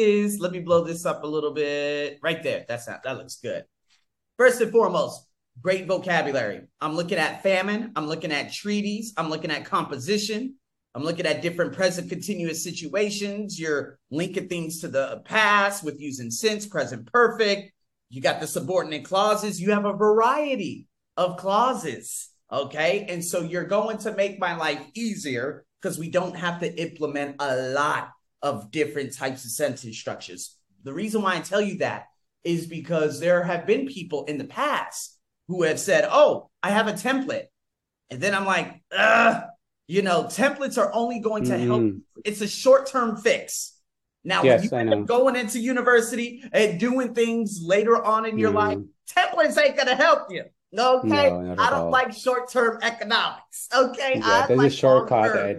is, let me blow this up a little bit. Right there. That's not, that looks good. First and foremost, great vocabulary. I'm looking at famine. I'm looking at treaties. I'm looking at composition. I'm looking at different present continuous situations. You're linking things to the past with using since, present perfect. You got the subordinate clauses. You have a variety of clauses. Okay. And so you're going to make my life easier because we don't have to implement a lot of different types of sentence structures. The reason why I tell you that is because there have been people in the past who have said, Oh, I have a template. And then I'm like, Ugh, you know, templates are only going to help. Mm-hmm. It's a short term fix. Now, yes, when you going into university and doing things later on in your mm. life, templates ain't going to help you. Okay, no, I don't all. like short-term economics. Okay, yeah, I that's like a shortcut. I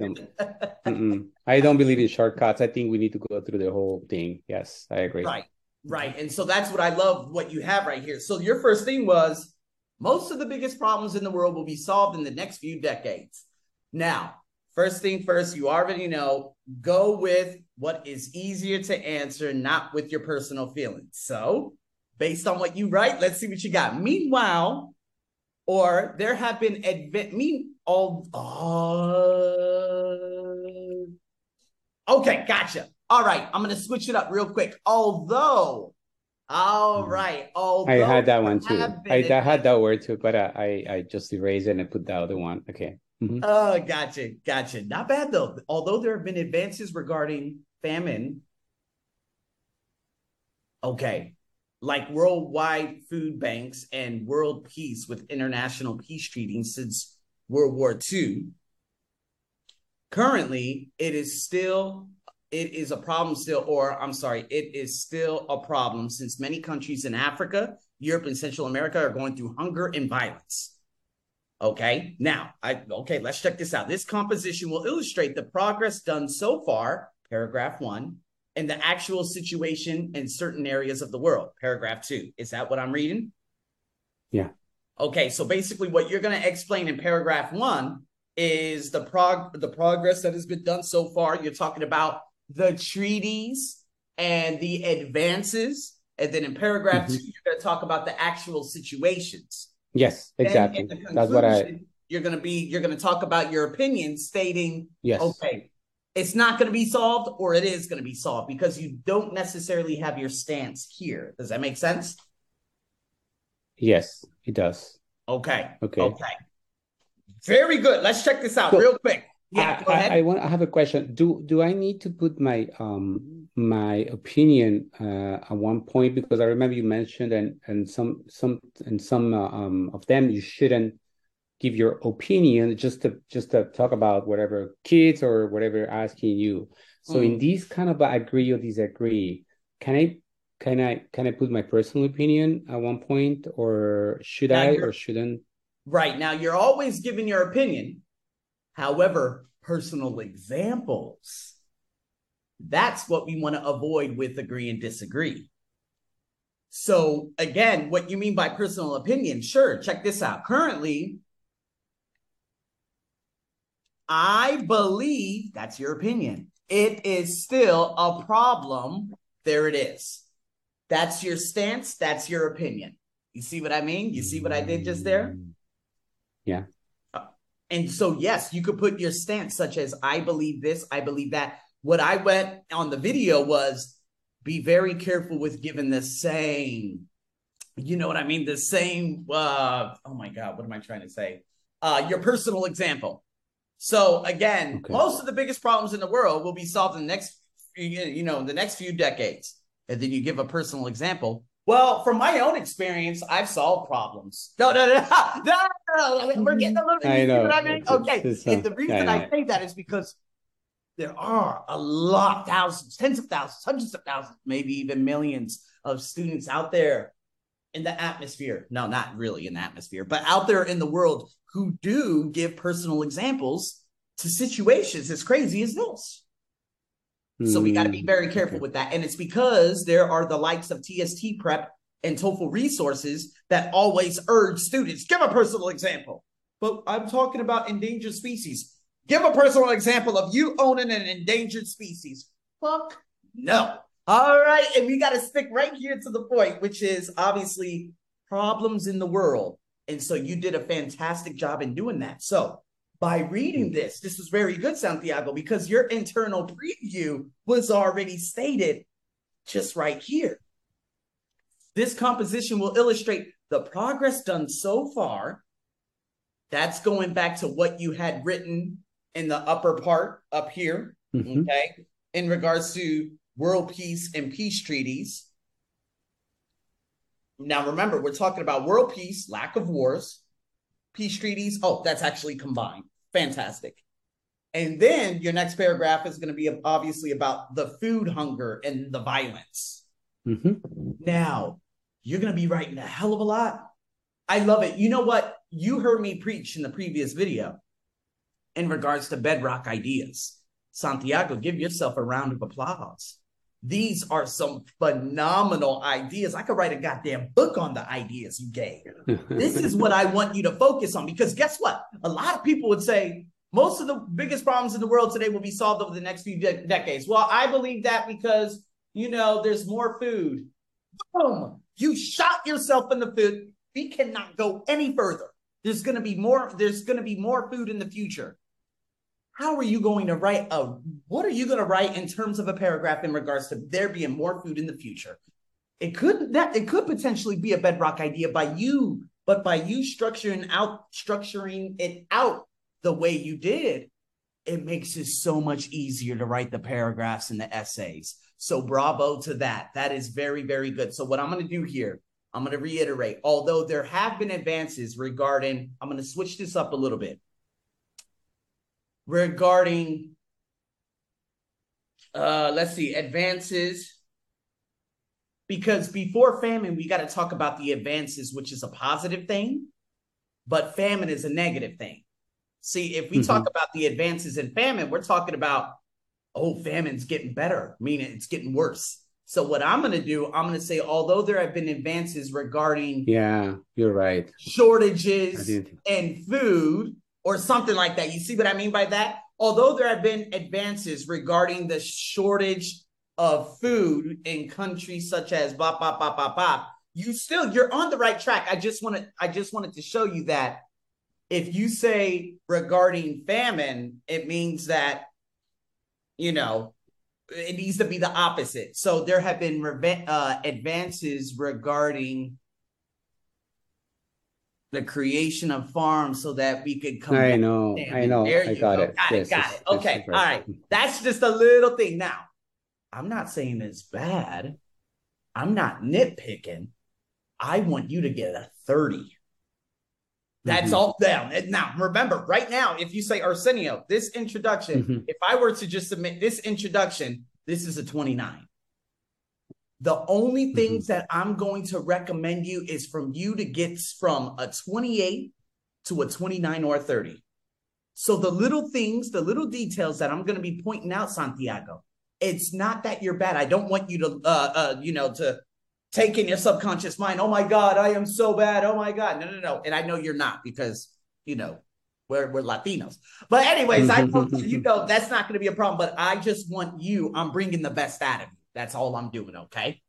don't. I don't believe in shortcuts. I think we need to go through the whole thing. Yes, I agree. Right, right, and so that's what I love. What you have right here. So your first thing was most of the biggest problems in the world will be solved in the next few decades. Now, first thing first, you already know. Go with what is easier to answer, not with your personal feelings. So, based on what you write, let's see what you got. Meanwhile or there have been advent mean all uh, okay gotcha. All right i'm gonna switch it up real quick. Although all right, mm-hmm. although i had that one too. i, I had that word too but I, I just erased it and put the other one. Okay. Mm-hmm. oh gotcha gotcha. Not bad though. Although there have been advances regarding famine. Okay. Like worldwide food banks and world peace with international peace treaties since World War II. Currently, it is still it is a problem still, or I'm sorry, it is still a problem since many countries in Africa, Europe, and Central America are going through hunger and violence. Okay, now I okay, let's check this out. This composition will illustrate the progress done so far, paragraph one, and the actual situation in certain areas of the world. Paragraph two. Is that what I'm reading? Yeah. Okay, so basically, what you're going to explain in paragraph one is the prog the progress that has been done so far. You're talking about the treaties and the advances, and then in paragraph mm-hmm. two, you're going to talk about the actual situations. Yes, exactly. That's what I. You're going to be. You're going to talk about your opinion, stating, yes. okay, it's not going to be solved or it is going to be solved because you don't necessarily have your stance here. Does that make sense? Yes, it does. Okay. Okay. Okay. Very good. Let's check this out so, real quick. Yeah, I, I, I, want. I have a question. Do do I need to put my um my opinion uh, at one point because I remember you mentioned and and some some and some uh, um of them you shouldn't give your opinion just to just to talk about whatever kids or whatever asking you so mm. in these kind of agree or disagree can i can i can i put my personal opinion at one point or should i or shouldn't right now you're always giving your opinion however personal examples that's what we want to avoid with agree and disagree so again what you mean by personal opinion sure check this out currently I believe that's your opinion. It is still a problem. There it is. That's your stance. That's your opinion. You see what I mean? You see what I did just there? Yeah. Uh, and so, yes, you could put your stance, such as I believe this, I believe that. What I went on the video was be very careful with giving the same, you know what I mean? The same, uh, oh my God, what am I trying to say? Uh, your personal example. So again, okay. most of the biggest problems in the world will be solved in the next, you know, the next few decades. And then you give a personal example. Well, from my own experience, I've solved problems. No, no, no, no, no, no. We're getting a little bit. I know. I mean? Okay. And the reason I, I say that is because there are a lot, thousands, tens of thousands, hundreds of thousands, maybe even millions of students out there in the atmosphere. No, not really in the atmosphere, but out there in the world who do give personal examples to situations as crazy as this. So we got to be hmm, very careful with that. And it's because there are the likes of TST prep and TOEFL resources that always urge students give a personal example. But I'm talking about endangered species. Give a personal example of you owning an endangered species. Fuck no. All right. And we got to stick right here to the point, which is obviously problems in the world. And so you did a fantastic job in doing that. So by reading this, this is very good, Santiago, because your internal preview was already stated just right here. This composition will illustrate the progress done so far. That's going back to what you had written in the upper part up here, mm-hmm. okay, in regards to world peace and peace treaties. Now, remember, we're talking about world peace, lack of wars, peace treaties. Oh, that's actually combined. Fantastic. And then your next paragraph is going to be obviously about the food hunger and the violence. Mm-hmm. Now, you're going to be writing a hell of a lot. I love it. You know what? You heard me preach in the previous video in regards to bedrock ideas. Santiago, give yourself a round of applause. These are some phenomenal ideas. I could write a goddamn book on the ideas you gave. this is what I want you to focus on because guess what? A lot of people would say most of the biggest problems in the world today will be solved over the next few de- decades. Well, I believe that because, you know, there's more food. Boom. You shot yourself in the foot. We cannot go any further. There's going to be more there's going to be more food in the future how are you going to write a what are you going to write in terms of a paragraph in regards to there being more food in the future? It could that it could potentially be a bedrock idea by you but by you structuring out structuring it out the way you did it makes it so much easier to write the paragraphs and the essays. So bravo to that. That is very very good. So what i'm going to do here i'm going to reiterate although there have been advances regarding i'm going to switch this up a little bit. Regarding uh let's see advances because before famine we got to talk about the advances which is a positive thing but famine is a negative thing see if we mm-hmm. talk about the advances in famine we're talking about oh famine's getting better meaning it's getting worse so what i'm going to do i'm going to say although there have been advances regarding yeah you're right shortages and food or something like that. You see what I mean by that? Although there have been advances regarding the shortage of food in countries such as bop bop bop bop bop, you still you're on the right track. I just wanted I just wanted to show you that if you say regarding famine, it means that you know it needs to be the opposite. So there have been uh, advances regarding the creation of farms so that we could come. I know, I know, I got go. it. Got yes, it, got it. Okay, all right. That's just a little thing. Now, I'm not saying it's bad. I'm not nitpicking. I want you to get a 30. That's mm-hmm. all down. Now, remember, right now, if you say Arsenio, this introduction, mm-hmm. if I were to just submit this introduction, this is a 29. The only mm-hmm. things mm-hmm. that I'm going to recommend you is from you to get from a 28 to a 29 or a 30. So the little things, the little details that I'm going to be pointing out, Santiago, it's not that you're bad. I don't want you to, uh, uh, you know, to take in your subconscious mind, oh my God, I am so bad. Oh my God. No, no, no. And I know you're not because, you know, we're, we're Latinos. But anyways, I know you know that's not going to be a problem. But I just want you, I'm bringing the best out of you. That's all I'm doing. Okay.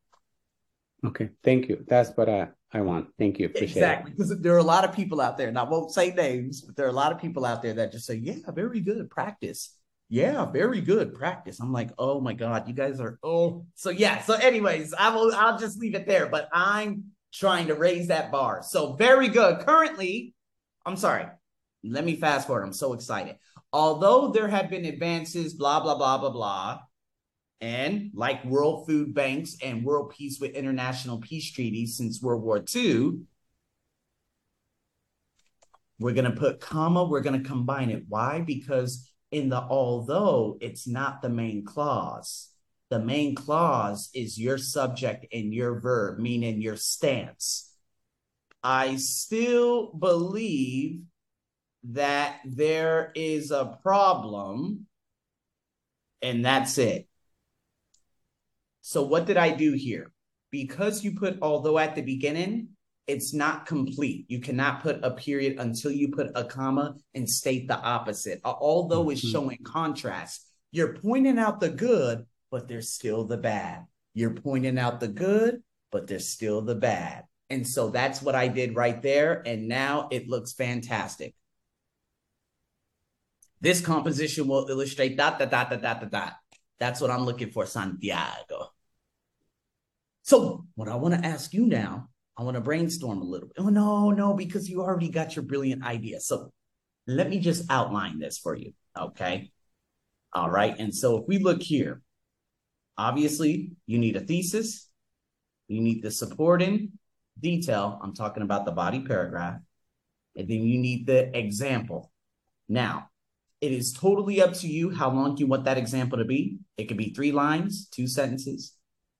Okay. Thank you. That's what I, I want. Thank you. Appreciate exactly. Because there are a lot of people out there, and I won't say names, but there are a lot of people out there that just say, Yeah, very good practice. Yeah, very good practice. I'm like, oh my God, you guys are oh so yeah. So, anyways, I will I'll just leave it there. But I'm trying to raise that bar. So very good. Currently, I'm sorry. Let me fast forward. I'm so excited. Although there have been advances, blah, blah, blah, blah, blah and like World Food Banks and World Peace with International Peace Treaties since World War II, we're going to put comma, we're going to combine it. Why? Because in the although, it's not the main clause. The main clause is your subject and your verb, meaning your stance. I still believe that there is a problem, and that's it. So what did I do here? Because you put although at the beginning, it's not complete. You cannot put a period until you put a comma and state the opposite. Although mm-hmm. it's showing contrast, you're pointing out the good, but there's still the bad. You're pointing out the good, but there's still the bad. And so that's what I did right there. And now it looks fantastic. This composition will illustrate dot, dot, dot, dot, dot, dot, dot. That's what I'm looking for, Santiago. So, what I want to ask you now, I want to brainstorm a little bit. Oh, no, no, because you already got your brilliant idea. So, let me just outline this for you. Okay. All right. And so, if we look here, obviously, you need a thesis, you need the supporting detail. I'm talking about the body paragraph. And then you need the example. Now, it is totally up to you how long you want that example to be. It could be three lines, two sentences.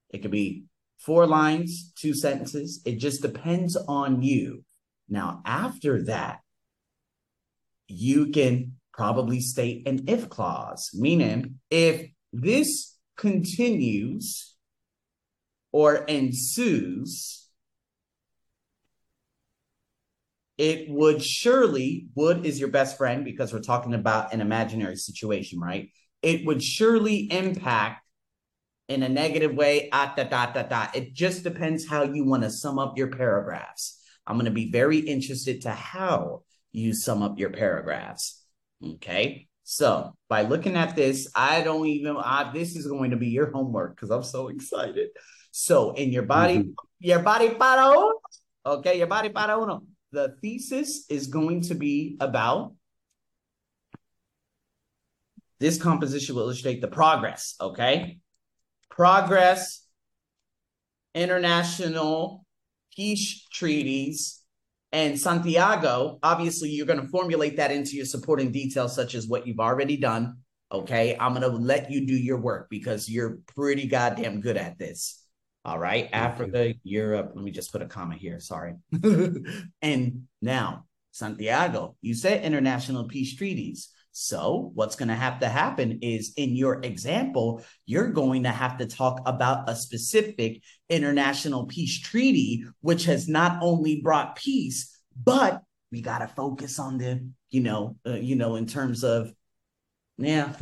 It could be four lines, two sentences. It just depends on you. Now, after that, you can probably state an if clause, meaning if this continues or ensues, it would surely, would is your best friend because we're talking about an imaginary situation, right? It would surely impact in a negative way, ah, da, da, da, da. It just depends how you want to sum up your paragraphs. I'm going to be very interested to how you sum up your paragraphs. Okay. So by looking at this, I don't even, I, this is going to be your homework because I'm so excited. So in your body, mm-hmm. your body para uno, okay, your body para uno. The thesis is going to be about this composition will illustrate the progress, okay? progress, international peace treaties, and Santiago, obviously, you're going to formulate that into your supporting details, such as what you've already done. Okay. I'm going to let you do your work because you're pretty goddamn good at this. All right. Thank Africa, you. Europe. Let me just put a comma here. Sorry. and now, Santiago, you said international peace treaties. So, what's going to have to happen is in your example, you're going to have to talk about a specific international peace treaty, which has not only brought peace, but we got to focus on the, you know, uh, you know, in terms of, yeah,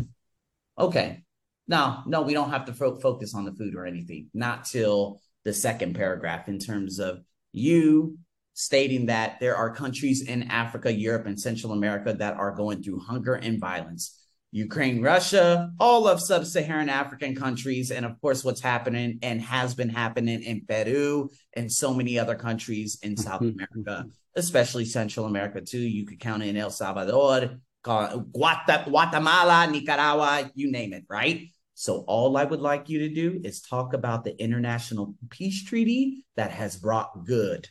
okay. No, no, we don't have to fo- focus on the food or anything, not till the second paragraph in terms of you stating that there are countries in Africa, Europe, and Central America that are going through hunger and violence. Ukraine, Russia, all of sub Saharan African countries, and of course, what's happening and has been happening in Peru and so many other countries in South mm-hmm. America, especially Central America, too. You could count in El Salvador, Guatemala, Nicaragua, you name it, right? So, all I would like you to do is talk about the international peace treaty that has brought good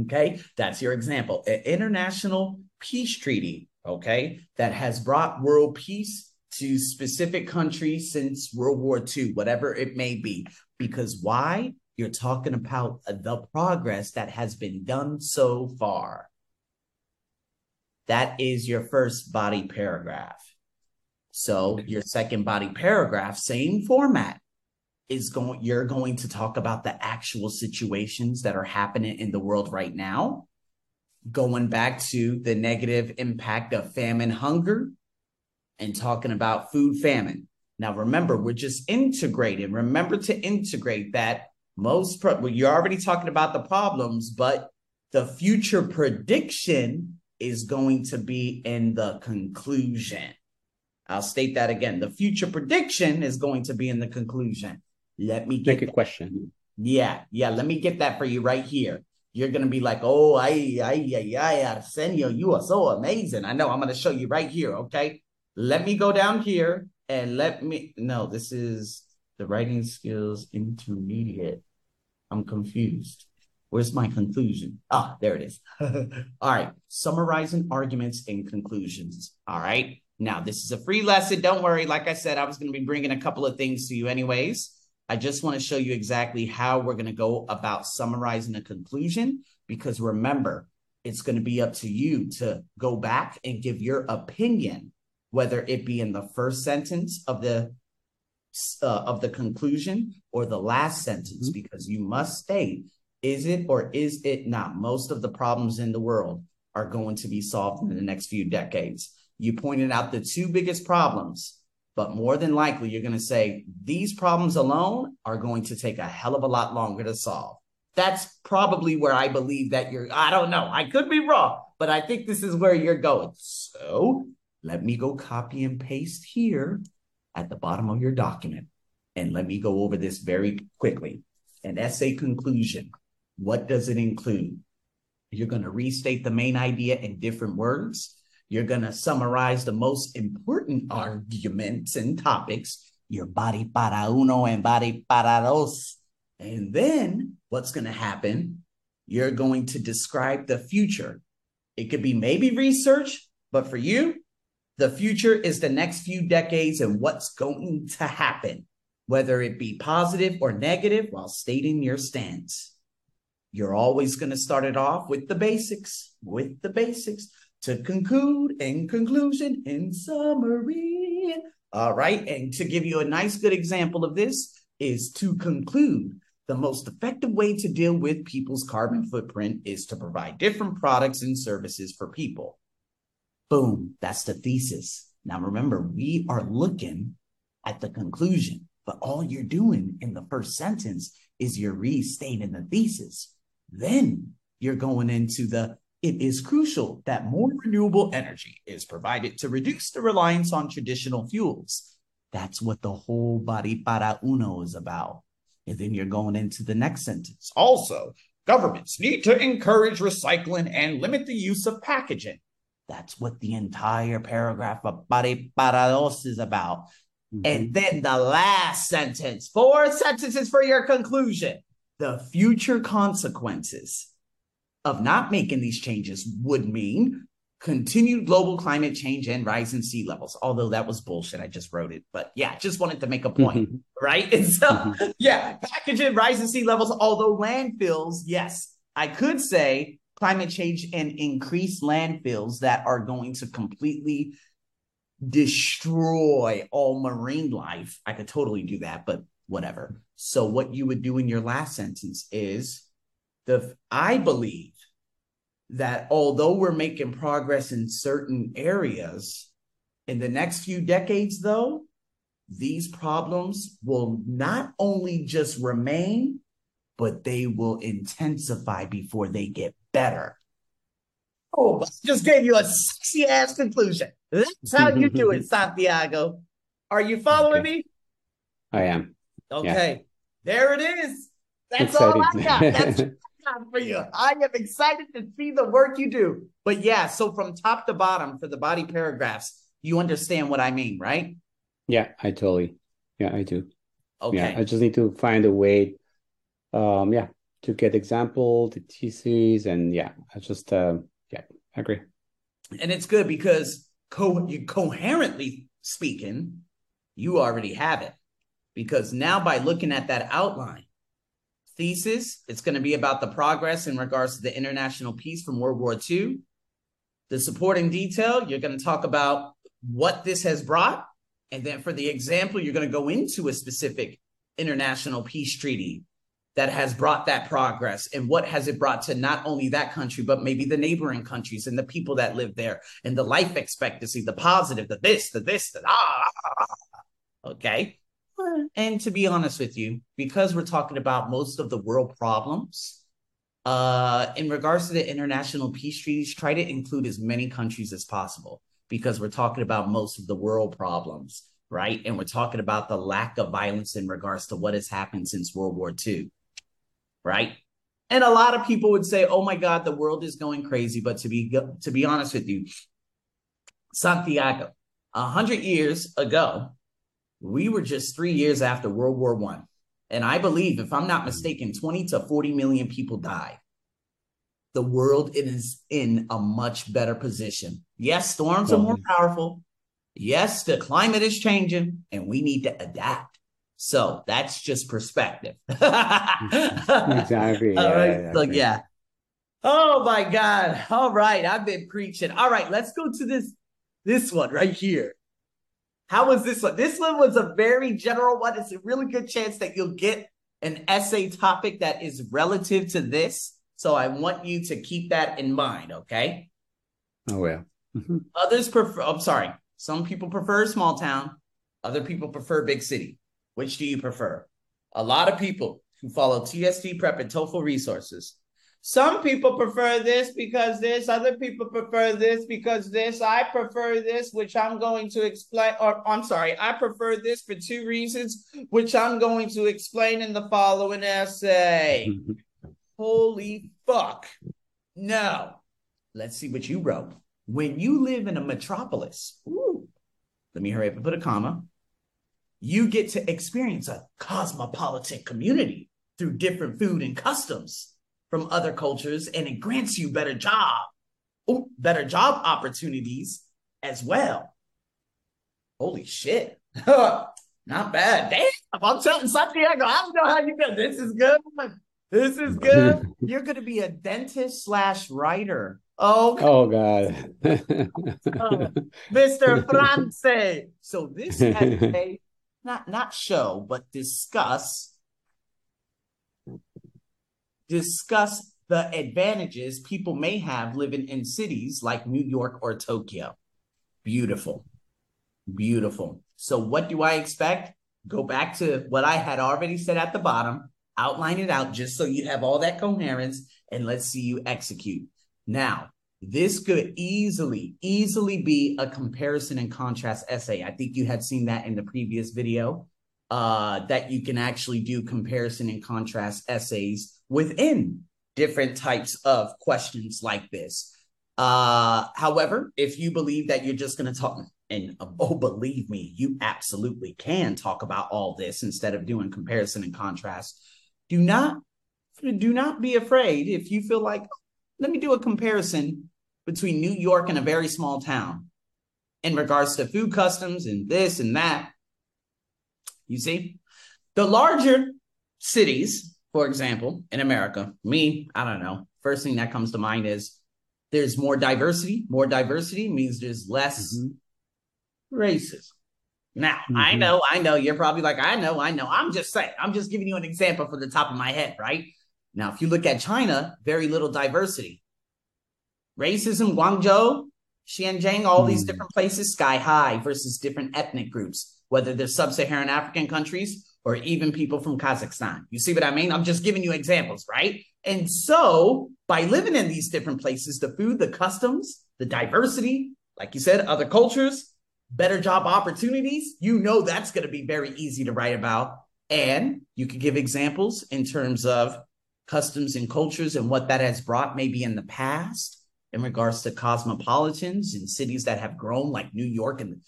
Okay, that's your example. An international peace treaty, okay, that has brought world peace to specific countries since World War II, whatever it may be. Because why? You're talking about the progress that has been done so far. That is your first body paragraph. So, your second body paragraph, same format is going you're going to talk about the actual situations that are happening in the world right now. Going back to the negative impact of famine hunger and talking about food famine. Now remember we're just integrating. Remember to integrate that most pro- well, you're already talking about the problems but the future prediction is going to be in the conclusion I'll state that again. The future prediction is going to be in the conclusion. Let me get Make a question. Yeah, yeah. Let me get that for you right here. You're gonna be like, oh, I, I, I, I, Arsenio, you are so amazing. I know. I'm gonna show you right here. Okay. Let me go down here and let me. No, this is the writing skills intermediate. I'm confused. Where's my conclusion? Ah, there it is. All right. Summarizing arguments and conclusions. All right. Now, this is a free lesson. Don't worry. Like I said, I was going to be bringing a couple of things to you, anyways. I just want to show you exactly how we're going to go about summarizing a conclusion because remember, it's going to be up to you to go back and give your opinion, whether it be in the first sentence of the uh, of the conclusion or the last sentence, mm-hmm. because you must state is it or is it not? Most of the problems in the world are going to be solved in the next few decades. You pointed out the two biggest problems but more than likely you're going to say these problems alone are going to take a hell of a lot longer to solve. That's probably where I believe that you're. I don't know. I could be wrong, but I think this is where you're going. So let me go copy and paste here at the bottom of your document. And let me go over this very quickly. An essay conclusion. What does it include? You're going to restate the main idea in different words. You're going to summarize the most important arguments and topics, your body para uno and body para dos. And then what's going to happen? You're going to describe the future. It could be maybe research, but for you, the future is the next few decades and what's going to happen, whether it be positive or negative, while stating your stance. You're always going to start it off with the basics, with the basics to conclude in conclusion in summary. All right. And to give you a nice, good example of this is to conclude the most effective way to deal with people's carbon footprint is to provide different products and services for people. Boom. That's the thesis. Now, remember, we are looking at the conclusion, but all you're doing in the first sentence is you're restating the thesis. Then you're going into the it is crucial that more renewable energy is provided to reduce the reliance on traditional fuels. That's what the whole body para uno is about. And then you're going into the next sentence. Also, governments need to encourage recycling and limit the use of packaging. That's what the entire paragraph of body para dos is about. Mm-hmm. And then the last sentence, four sentences for your conclusion. The future consequences of not making these changes would mean continued global climate change and rising sea levels. Although that was bullshit. I just wrote it. But yeah, just wanted to make a point. Mm-hmm. Right. And so, mm-hmm. yeah, packaging, rising sea levels. Although landfills, yes, I could say climate change and increased landfills that are going to completely destroy all marine life. I could totally do that, but whatever. So, what you would do in your last sentence is the I believe that although we're making progress in certain areas, in the next few decades, though, these problems will not only just remain, but they will intensify before they get better. Oh, I just gave you a sexy ass conclusion. That's how you do it, Santiago. Are you following okay. me? I am. Okay. Yeah. There it is. That's Exciting. all I got. That's for you. I am excited to see the work you do. But yeah, so from top to bottom for the body paragraphs, you understand what I mean, right? Yeah, I totally. Yeah, I do. Okay. Yeah, I just need to find a way. Um, yeah, to get example, the thesis, and yeah, I just uh, yeah, I agree. And it's good because co- you coherently speaking, you already have it. Because now by looking at that outline, thesis. It's going to be about the progress in regards to the international peace from World War II. The supporting detail, you're going to talk about what this has brought. And then for the example, you're going to go into a specific international peace treaty that has brought that progress and what has it brought to not only that country, but maybe the neighboring countries and the people that live there and the life expectancy, the positive, the this, the this, the ah. Okay. And to be honest with you, because we're talking about most of the world problems, uh, in regards to the international peace treaties, try to include as many countries as possible because we're talking about most of the world problems, right? And we're talking about the lack of violence in regards to what has happened since World War II, right? And a lot of people would say, "Oh my God, the world is going crazy." But to be to be honest with you, Santiago, a hundred years ago, we were just three years after World War One. And I believe, if I'm not mistaken, 20 to 40 million people died. The world is in a much better position. Yes, storms are more powerful. Yes, the climate is changing and we need to adapt. So that's just perspective. exactly. All right. Yeah, so, yeah. Oh my God. All right. I've been preaching. All right. Let's go to this, this one right here. How was this one? This one was a very general one. It's a really good chance that you'll get an essay topic that is relative to this. So I want you to keep that in mind, okay? Oh, yeah. Mm-hmm. Others prefer, I'm sorry, some people prefer small town. Other people prefer big city. Which do you prefer? A lot of people who follow TST prep and TOEFL resources. Some people prefer this because this, other people prefer this because this. I prefer this, which I'm going to explain, or I'm sorry, I prefer this for two reasons, which I'm going to explain in the following essay. Holy fuck. No. Let's see what you wrote. When you live in a metropolis, ooh, let me hurry up and put a comma. You get to experience a cosmopolitan community through different food and customs from other cultures, and it grants you better job, ooh, better job opportunities as well. Holy shit. Not bad. Damn, if I'm telling Santiago, I don't know how you feel. this. is good. This is good. You're going to be a dentist slash writer. Oh, oh God. uh, Mr. France. So this essay, not not show, but discuss discuss the advantages people may have living in cities like New York or Tokyo. Beautiful. Beautiful. So what do I expect? Go back to what I had already said at the bottom outline it out just so you have all that coherence and let's see you execute. Now, this could easily, easily be a comparison and contrast essay. I think you had seen that in the previous video, uh, that you can actually do comparison and contrast essays within different types of questions like this. Uh, however, if you believe that you're just going to talk, and oh, believe me, you absolutely can talk about all this instead of doing comparison and contrast do not do not be afraid if you feel like let me do a comparison between New York and a very small town in regards to food customs and this and that. You see, the larger cities, for example, in America, me, I don't know. First thing that comes to mind is there's more diversity. More diversity means there's less mm-hmm. racism. Now, mm-hmm. I know, I know you're probably like, I know, I know. I'm just saying, I'm just giving you an example from the top of my head, right? Now, if you look at China, very little diversity. Racism, Guangzhou, Xinjiang, all mm. these different places, sky high versus different ethnic groups, whether they're sub Saharan African countries or even people from Kazakhstan. You see what I mean? I'm just giving you examples, right? And so, by living in these different places, the food, the customs, the diversity, like you said, other cultures, better job opportunities, you know that's going to be very easy to write about. And you could give examples in terms of customs and cultures and what that has brought maybe in the past in regards to cosmopolitans and cities that have grown like New York in